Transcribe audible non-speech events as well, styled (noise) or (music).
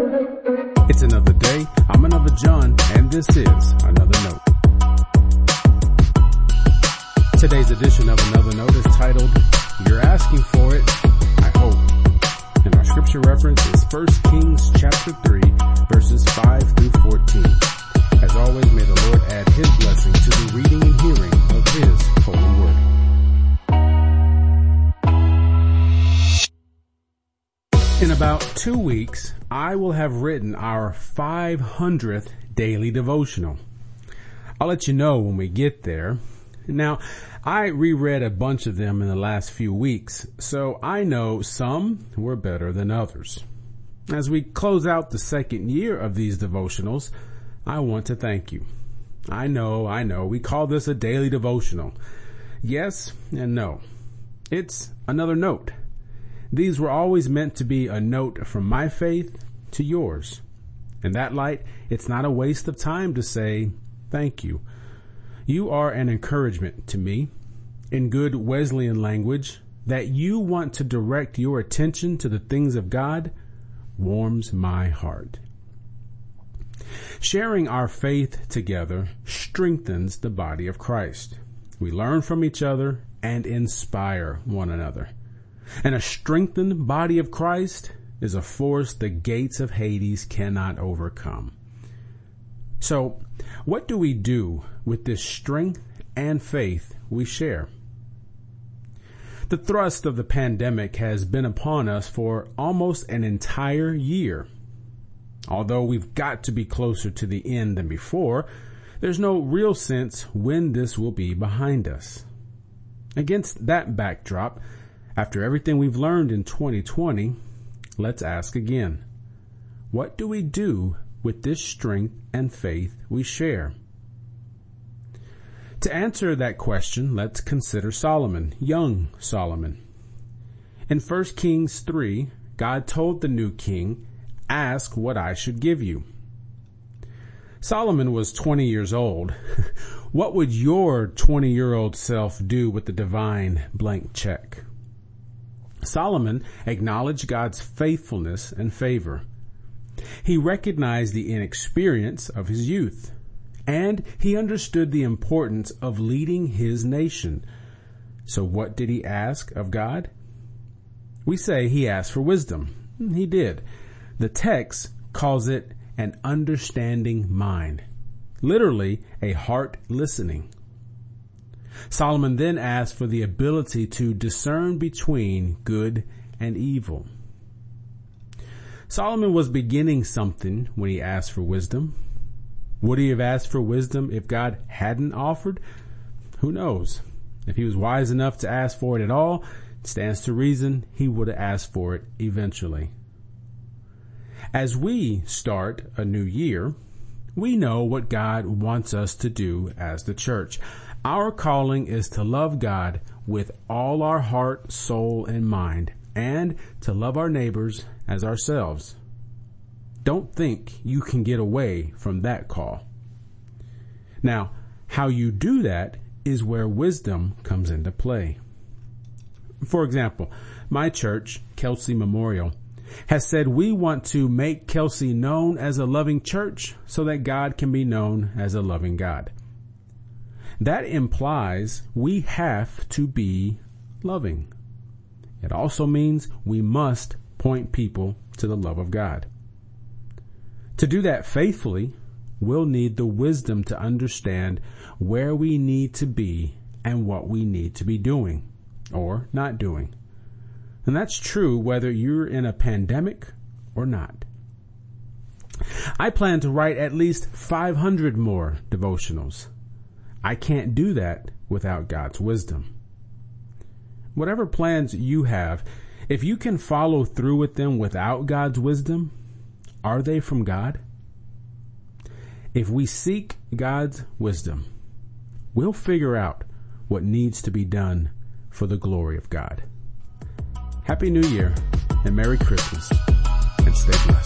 It's another day. I'm another John, and this is another note. Today's edition of another note is titled, You're Asking for It, I Hope. And our scripture reference is 1 Kings chapter 3, verses 5 through 14. In about two weeks, I will have written our 500th daily devotional. I'll let you know when we get there. Now, I reread a bunch of them in the last few weeks, so I know some were better than others. As we close out the second year of these devotionals, I want to thank you. I know, I know, we call this a daily devotional. Yes and no. It's another note. These were always meant to be a note from my faith to yours. In that light, it's not a waste of time to say thank you. You are an encouragement to me. In good Wesleyan language, that you want to direct your attention to the things of God warms my heart. Sharing our faith together strengthens the body of Christ. We learn from each other and inspire one another. And a strengthened body of Christ is a force the gates of Hades cannot overcome. So, what do we do with this strength and faith we share? The thrust of the pandemic has been upon us for almost an entire year. Although we've got to be closer to the end than before, there's no real sense when this will be behind us. Against that backdrop, after everything we've learned in 2020, let's ask again. What do we do with this strength and faith we share? To answer that question, let's consider Solomon, young Solomon. In 1 Kings 3, God told the new king, ask what I should give you. Solomon was 20 years old. (laughs) what would your 20 year old self do with the divine blank check? Solomon acknowledged God's faithfulness and favor. He recognized the inexperience of his youth, and he understood the importance of leading his nation. So what did he ask of God? We say he asked for wisdom. He did. The text calls it an understanding mind. Literally, a heart listening. Solomon then asked for the ability to discern between good and evil. Solomon was beginning something when he asked for wisdom. Would he have asked for wisdom if God hadn't offered? Who knows? If he was wise enough to ask for it at all, it stands to reason he would have asked for it eventually. As we start a new year, we know what God wants us to do as the church. Our calling is to love God with all our heart, soul, and mind, and to love our neighbors as ourselves. Don't think you can get away from that call. Now, how you do that is where wisdom comes into play. For example, my church, Kelsey Memorial, has said we want to make Kelsey known as a loving church so that God can be known as a loving God. That implies we have to be loving. It also means we must point people to the love of God. To do that faithfully, we'll need the wisdom to understand where we need to be and what we need to be doing or not doing. And that's true whether you're in a pandemic or not. I plan to write at least 500 more devotionals. I can't do that without God's wisdom. Whatever plans you have, if you can follow through with them without God's wisdom, are they from God? If we seek God's wisdom, we'll figure out what needs to be done for the glory of God. Happy New Year and Merry Christmas and stay blessed.